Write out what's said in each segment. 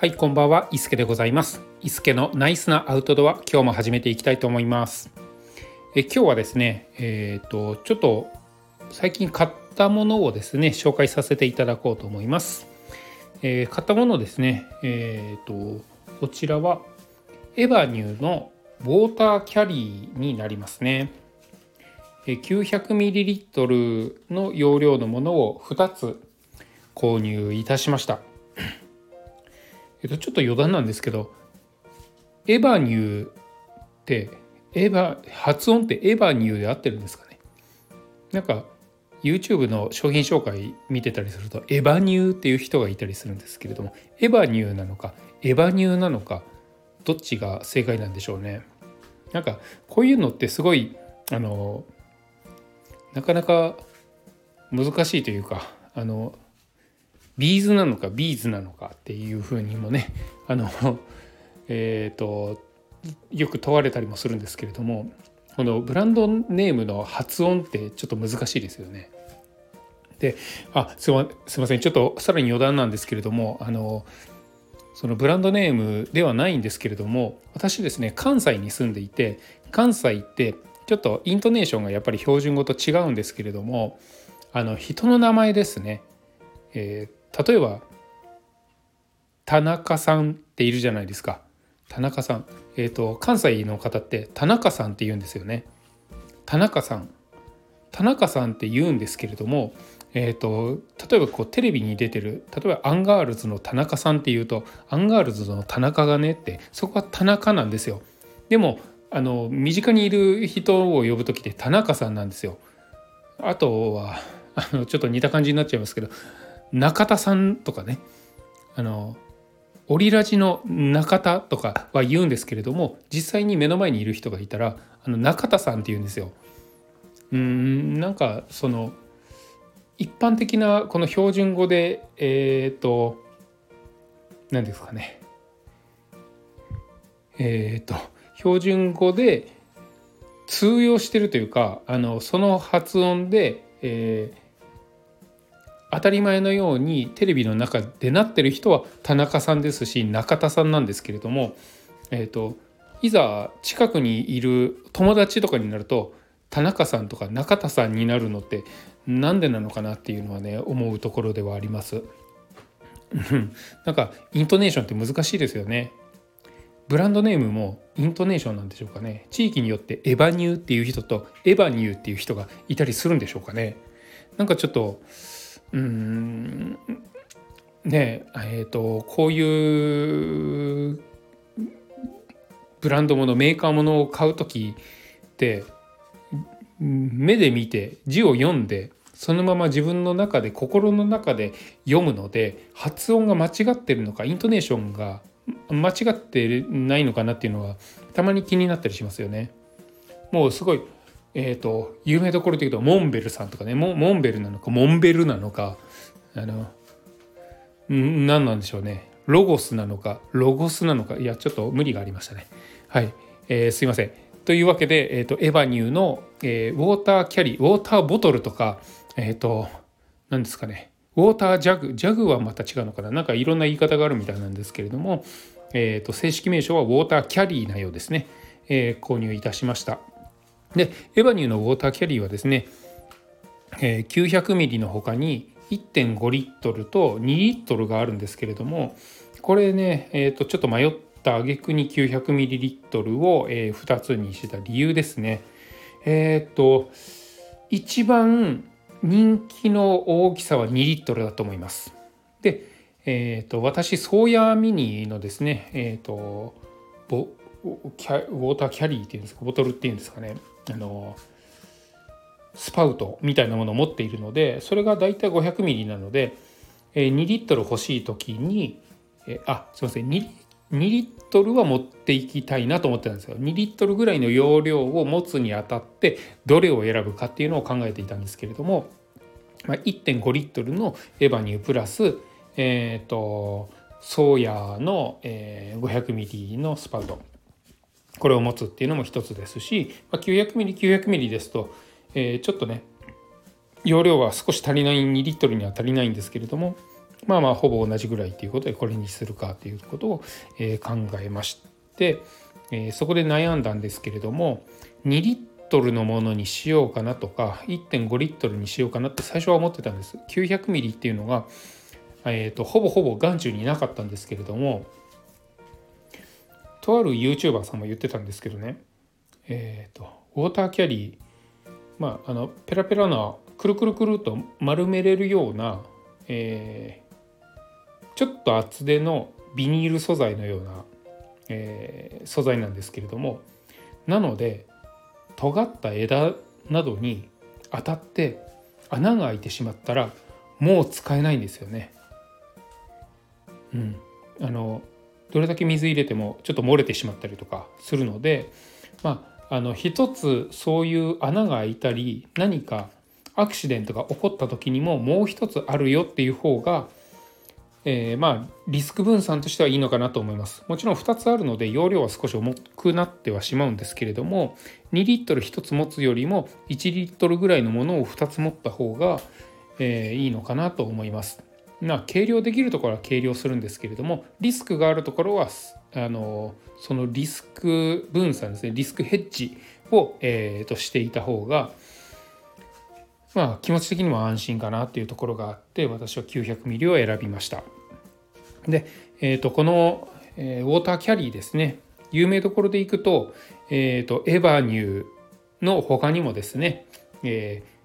はいこんばんは。伊助でございます。伊助のナイスなアウトドア今日も始めていきたいと思います。え今日はですねえっ、ー、とちょっと最近買ったものをですね紹介させていただこうと思います、えー、買ったものですねえっ、ー、とこちらはエバニューのウォーターキャリーになりますね。900ml の容量のものを2つ購入いたしました。えっと、ちょっと余談なんですけど、エバニューって、エヴァ、発音ってエバニューで合ってるんですかね？なんか、YouTube の商品紹介見てたりすると、エバニューっていう人がいたりするんですけれども、エバニューなのか、エバニューなのか、どっちが正解なんでしょうね？なんか、こういうのってすごい、あの、なかなか難しいというか、あの、ビーズなのかビーズなのかっていうふうにもね あのえっ、とよく問われたりもするんですけれどもこのブランドネームの発音ってちょっと難しいですよね。であすいませんちょっとさらに余談なんですけれどもあのそのブランドネームではないんですけれども私ですね関西に住んでいて関西ってちょっとイントネーションがやっぱり標準語と違うんですけれどもあの人の名前ですね、えー、例えば田中さんっているじゃないですか。田中さん。えっ、ー、と関西の方って田中さんって言うんですよね。田中さん。田中さんって言うんですけれどもえーと、例えばこうテレビに出てる例えばアンガールズの田中さんっていうとアンガールズの田中がねってそこは田中なんですよ。でもあの身近にいる人を呼ぶ時って田中さんなんですよ。あとはあのちょっと似た感じになっちゃいますけど中田さんとかねあのオリラジの中田とかは言うんですけれども実際に目の前にいる人がいたらあの中田さんって言うんですよ。うんなんかその一般的なこの標準語でえっ、ー、と何ですかねえっ、ー、と標準語で通用してるというかあのその発音で、えー、当たり前のようにテレビの中でなってる人は田中さんですし中田さんなんですけれども、えーと、いざ近くにいる友達とかになると田中さんとか中田さんになるのって何でなのかなっていうのはね思うところではあります。なんかイントネーションって難しいですよね。ブランドネームもイントネーションなんでしょうかね。地域によってエバニューっていう人とエバニューっていう人がいたりするんでしょうかね。なんかちょっとうんねえーと、こういうブランドものメーカーものを買う時って目で見て字を読んでそのまま自分の中で心の中で読むので発音が間違ってるのかイントネーションが間違ってないのかなっていうのはたまに気になったりしますよね。もうすごいえーと、有名どころでいうとモンベルさんとかね。モンベルなのかモンベルなのか。あの何なんでしょうね。ロゴスなのかロゴスなのか。いやちょっと無理がありましたね。はい、えー、すいません。というわけで、えーと、エヴァニューの、えー、ウォーターキャリーウォーターボトルとかえっ、ー、と何ですかね。ウォータージャグジャグはまた違うのかな。なんかいろんな言い方があるみたいなんですけれども、えーと正式名称はウォーターキャリーなようですね、えー、購入いたしました。でエバニューのウォーターキャリーはですね、えー、900ミリの他に1.5リットルと2リットルがあるんですけれどもこれね、えー、とちょっと迷った挙句に900ミリリットルを、えー、2つにした理由ですね。えっ、ー、と一番人気の大きさは2リットルだと思います。で、えーと、私ソーヤーミニのですね、えーと、とウォーターキャリーっていうんですかボトルっていうんですかねあのスパウトみたいなものを持っているのでそれがだいたい500ミリなので2リットル欲しい時にあすいません。2, 2リットルは持っていきたいなと思ってたんですよ。2リットルぐらいの容量を持つにあたってどれを選ぶかっていうのを考えていたんですけれども、ま、1.5リットルのエバニュープラスえっ、ー、とソーヤの、え、500ミリのスパウト。これを持つっていうのも一つですし、まあ、900ml900ml ですと、えー、ちょっとね容量は少し足りない2リットルには足りないんですけれども、まあまあほぼ同じぐらいということでこれにするかということを、え考えまして、えそこで悩んだんですけれども2リットルのものにしようかなとか1.5リットルにしようかなって最初は思ってたんです。900ミリっていうのが、えーと、ほぼほぼ眼中になかったんですけれどもとある YouTuber さんも言ってたんですけどね。えっ、ー、とウォーターキャリー。まああのペラペラなくるくるくると丸めれるような、えー、ちょっと厚手のビニール素材のような、えー、素材なんですけれども。なので尖った枝などに当たって穴が開いてしまったらもう使えないんですよね。うん、あのどれだけ水入れてもちょっと漏れてしまったりとかするのでまああの一つそういう穴が開いたり何かアクシデントが起こった時にももう一つあるよっていう方が、えー、まあリスク分散としてはいいのかなと思います。もちろん2つあるので容量は少し重くなってはしまうんですけれども2リットル1つ持つよりも1リットルぐらいのものを2つ持った方が、えー、いいのかなと思います。まあ、計量できるところは計量するんですけれどもリスクがあるところはあのそのリスク分散ですねリスクヘッジを、えー、としていた方がまあ、気持ち的にも安心かなっていうところがあって私は 900ml を選びました。で、えー、とこの、えー、ウォーターキャリーですね有名どころでいくと,、えー、とエバニューの他にもですね、えー、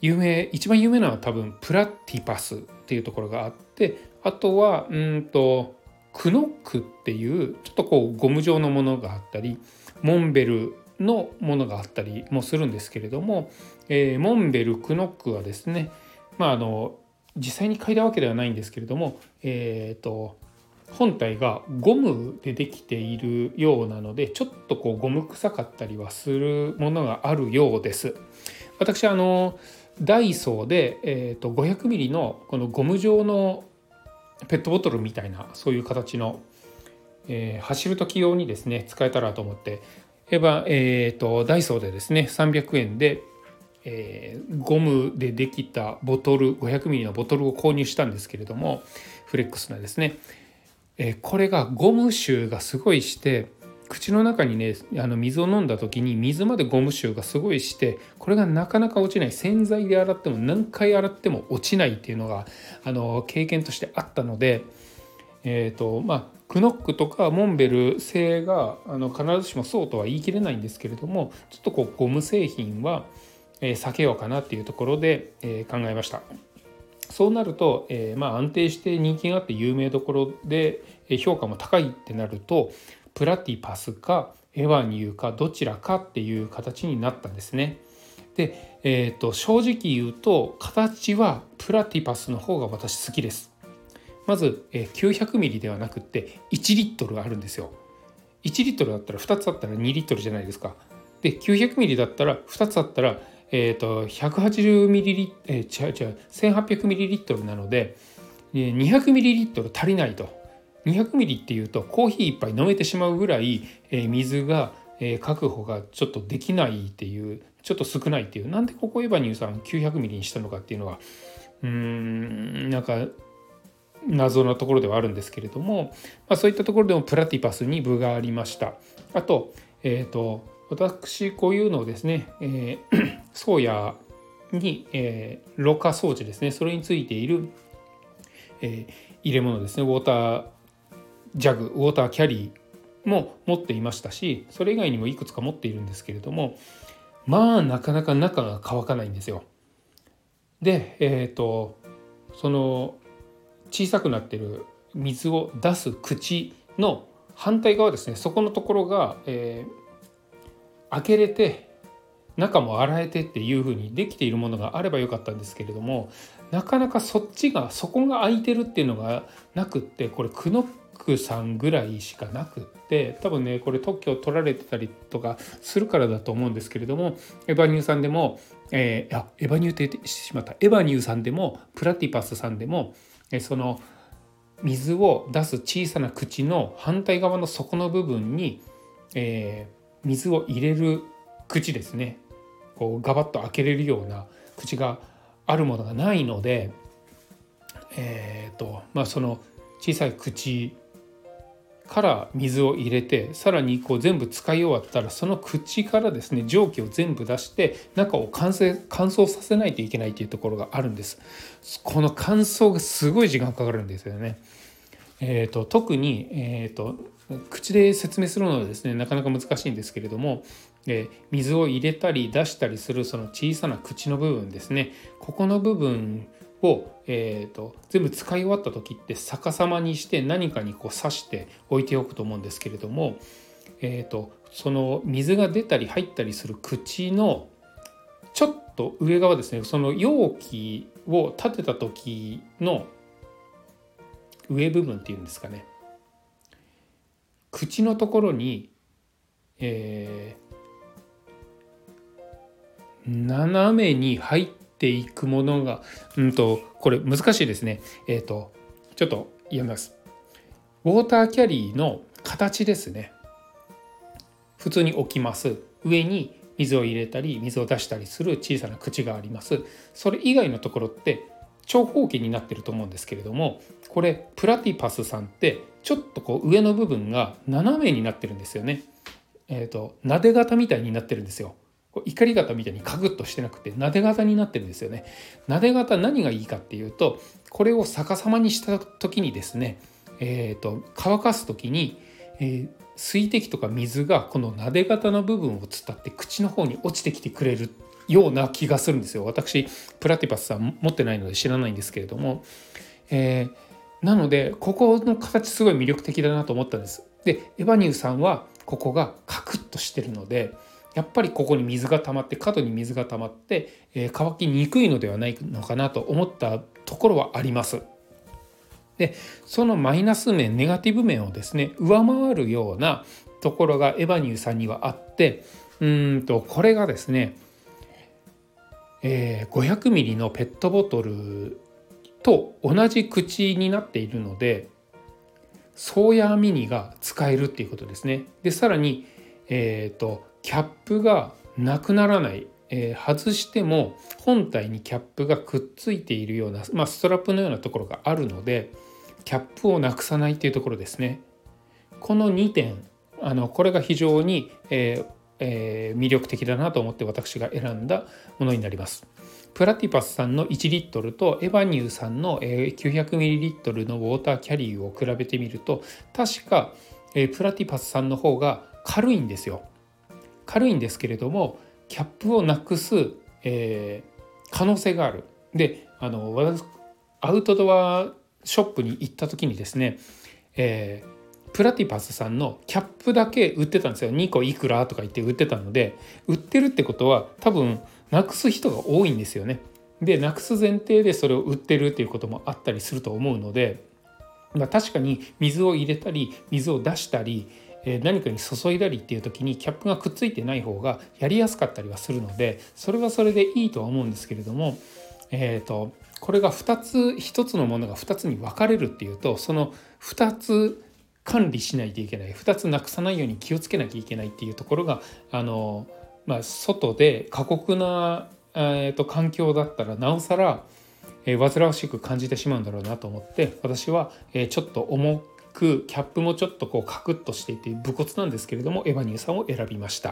有名一番有名なのは多分プラティパスっていうところがあってあとはうんとクノックっていうちょっとこうゴム状のものがあったりモンベルのものがあったりもするんですけれども、えー、モンベルクノックはですねまああの実際に嗅いだわけではないんですけれども、えーと、本体がゴムでできているようなのでちょっとこうゴム臭かったりはするものがあるようです。私あのダイソーで、えーと、500ml のこのゴム状のペットボトルみたいなそういう形の、えー、走る時用にですね使えたらと思ってえば、えーと、ダイソーでですね300円で、えー、ゴムでできたボトル 500ml のボトルを購入したんですけれどもフレックスなですね、えー、これがゴム臭がすごいして口の中にねあの水を飲んだ時に水までゴム臭がすごいしてこれがなかなか落ちない洗剤で洗っても何回洗っても落ちないっていうのがあの経験としてあったのでえーとまあ、クノックとかモンベル製があの必ずしもそうとは言い切れないんですけれどもちょっとこうゴム製品は、えー、避けようかなっていうところで、えー、考えました。そうなると、えー、まあ、安定して人気があって有名どころで評価も高いってなるとプラティパスかエワニューかどちらかっていう形になったんですね。で、えーと正直言うと形はプラティパスの方が私好きです。まず 900ml ではなくて1リットルあるんですよ。1リットルだったら2つあったら2リットルじゃないですか。で 900ml だったら2つあったら、えーと、180ml、えー、違う違う 1800ml なので 200ml 足りないと。200ml っていうとコーヒー1杯飲めてしまうぐらい、え、水が、え、確保がちょっとできないっていうちょっと少ないっていう。なんでここエバニューさん 900ml にしたのかっていうのはうーんなんか謎なところではあるんですけれども、まあ、そういったところでもプラティパスに部がありました。あと,、えーと、私こういうのをですね、えー、ソーヤに、えー、ろ過装置ですね。それについている、えー、入れ物ですね。ウォータージャグウォーターキャリーも持っていましたしそれ以外にもいくつか持っているんですけれどもまあなかなか中が乾かないんですよ。でえっ、ー、とその小さくなってる水を出す口の反対側ですねそこのところが、えー、開けれて中も洗えてっていう風にできているものがあればよかったんですけれどもなかなかそっちがそこが開いてるっていうのがなくってこれクノックさんぐらいしかなくって多分ねこれ特許を取られてたりとかするからだと思うんですけれどもエバニューさんでも、えー、あエバニューって言ってしまった。エバニューさんでもプラティパスさんでもえその水を出す小さな口の反対側の底の部分に、えー、水を入れる口ですね。こうガバッと開けれるような口があるものがないので、えーとまあ、その小さい口から水を入れてさらにこう全部使い終わったらその口からですね蒸気を全部出して中を乾燥乾燥させないといけないというところがあるんです。この乾燥がすごい時間かかるんですよね。えーと、特に、えーと、口で説明するのはですねなかなか難しいんですけれども、えー、水を入れたり出したりするその小さな口の部分ですね。ここの部分を、えーと、全部使い終わった時って逆さまにして何かにこう刺して置いておくと思うんですけれども、えーと、その水が出たり入ったりする口のちょっと上側ですね。その容器を立てた時の上部分っていうんですかね。口のところに、えー、斜めに入ってていくものが、うんと、これ難しいですね。えっ、ー、と、ちょっと読みます。ウォーターキャリーの形ですね。普通に置きます。上に水を入れたり水を出したりする小さな口があります。それ以外のところって長方形になってると思うんですけれどもこれプラティパスさんってちょっとこう上の部分が斜めになってるんですよね。えっ、ー、と撫で型みたいになってるんですよ。こう怒り型みたいにカグッとしてなくて撫で型になってるんですよね。撫で型何がいいかっていうとこれを逆さまにした時にですね、えーと、乾かす時に、えー、水滴とか水がこの撫で型の部分を伝って口の方に落ちてきてくれるような気がするんですよ。私プラティパスさん持ってないので知らないんですけれども、えー、なのでここの形すごい魅力的だなと思ったんです。でエバニューさんはここがカクッとしてるのでやっぱりここに水が溜まって角に水が溜まって、えー、乾きにくいのではないのかなと思ったところはあります。でそのマイナス面ネガティブ面をですね上回るようなところがエバニューさんにはあってうんとこれがですね、えー、500ミリのペットボトルと同じ口になっているのでソーヤーミニが使えるっていうことですね。でさらに、えーとキャップがなくならない、えー、外しても本体にキャップがくっついているような、まあ、ストラップのようなところがあるのでキャップをなくさないっていうところですね。この2点あのこれが非常に、えーえー、魅力的だなと思って私が選んだものになります。プラティパスさんの1リットルとエバニューさんの 900ml のウォーターキャリーを比べてみると確かプラティパスさんの方が軽いんですよ。軽いんですけれどもキャップをなくす、えー、可能性がある。であの私アウトドアショップに行った時にですね、えー、プラティパスさんのキャップだけ売ってたんですよ2個いくらとか言って売ってたので売ってるってことは多分なくす人が多いんですよね。でなくす前提でそれを売ってるっていうこともあったりすると思うので、まあ、確かに水を入れたり水を出したり何かに注いだりっていう時にキャップがくっついてない方がやりやすかったりはするのでそれはそれでいいとは思うんですけれども、えーと、これが2つ1つのものが2つに分かれるっていうとその2つ管理しないといけない2つなくさないように気をつけなきゃいけないっていうところがあの、まあ、外で過酷な、えーと、環境だったらなおさらえー、煩わしく感じてしまうんだろうなと思って私は、えー、ちょっと重くキャップもちょっとこうカクッとしていて武骨なんですけれどもエヴァニューさんを選びました、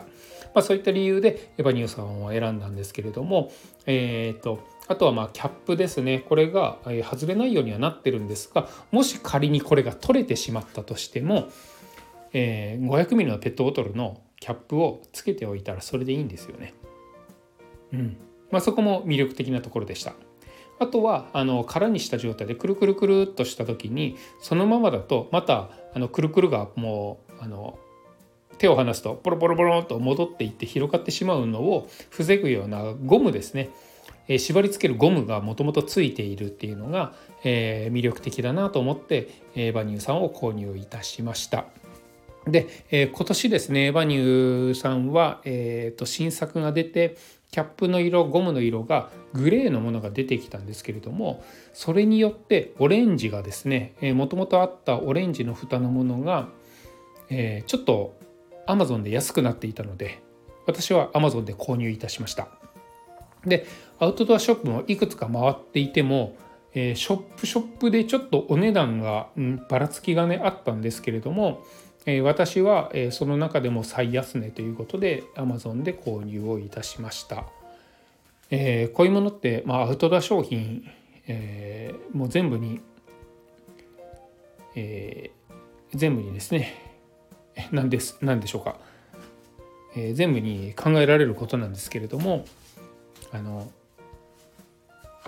まあ、そういった理由でエヴァニューさんを選んだんですけれどもえっ、ー、とあとはまあキャップですねこれが外れないようにはなってるんですがもし仮にこれが取れてしまったとしても、えー、500ml のペットボトルのキャップをつけておいたらそれでいいんですよね。うんまあ、そこも魅力的なところでした。あとはあの空にした状態でくるくるくるっとした時にそのままだとまたあのくるくるがもうあの手を離すとポロポロポロと戻っていって広がってしまうのを防ぐようなゴムですね、えー、縛り付けるゴムがもともとついているっていうのが、えー、魅力的だなと思って、えー、バニューさんを購入いたしました。で、えー、今年ですねバニューさんは、えーと新作が出てキャップの色ゴムの色がグレーのものが出てきたんですけれどもそれによってオレンジがですねもともとあったオレンジの蓋のものが、えー、ちょっと Amazon で安くなっていたので私は Amazon で購入いたしました。でアウトドアショップもいくつか回っていてもえー、ショップショップでちょっとお値段が、うん、ばらつきがねあったんですけれども、え、私は、え、その中でも最安値ということで Amazon で購入をいたしました。えー、こういうものって、まあ、アウトドア商品、えー、もう全部に、えー、全部にですね 何です何でしょうか、え、全部に考えられることなんですけれどもあの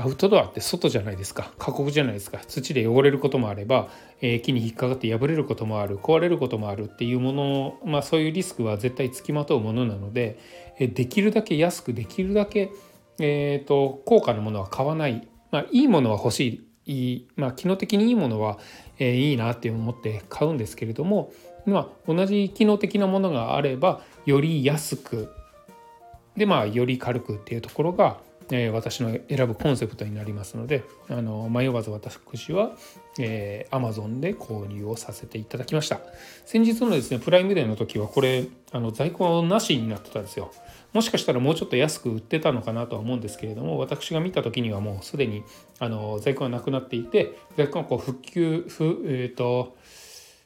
アウトドアって外じゃないですか。過酷じゃないですか。土で汚れることもあれば、えー、木に引っかかって破れることもある壊れることもあるっていうものまあそういうリスクは絶対つきまとうものなので、え、できるだけ安くできるだけ、えーと、高価なものは買わない、まあ、いいものは欲しい。いい、まあ、機能的にいいものは、えー、いいなって思って買うんですけれども、まあ、同じ機能的なものがあればより安くでまあより軽くっていうところがえー、私の選ぶコンセプトになりますのであの迷わず私は、えー、Amazon で購入をさせていただきました。先日のですねプライムデーの時はこれあの在庫なしになってたんですよ。もしかしたらもうちょっと安く売ってたのかなとは思うんですけれども私が見た時にはもうすでにあの在庫がなくなっていて在庫がこう復旧ふ、えーと、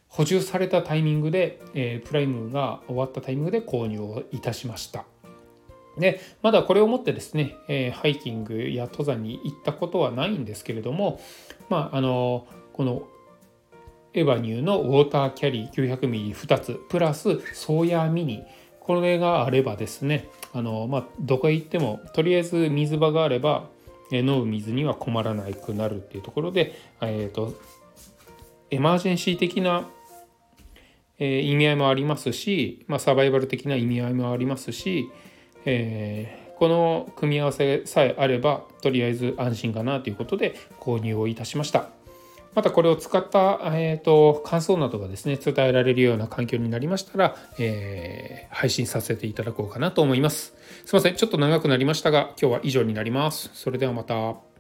補充されたタイミングで、えー、プライムが終わったタイミングで購入をいたしました。でまだこれをもってですね、えー、ハイキングや登山に行ったことはないんですけれども、まあ、あのこのエヴァニューのウォーターキャリー 900ml2 つプラスソーヤーミニこれがあればですねあの、まあ、どこへ行ってもとりあえず水場があれば飲む水には困らなくなるっていうところで、えーと、エマージェンシー的な意味合いもありますし、まあ、サバイバル的な意味合いもありますし、えー、この組み合わせさえあればとりあえず安心かなということで購入をいたしました。またこれを使った、えーと、感想などがですね伝えられるような環境になりましたら、えー、配信させていただこうかなと思います。すいませんちょっと長くなりましたが今日は以上になります。それではまた。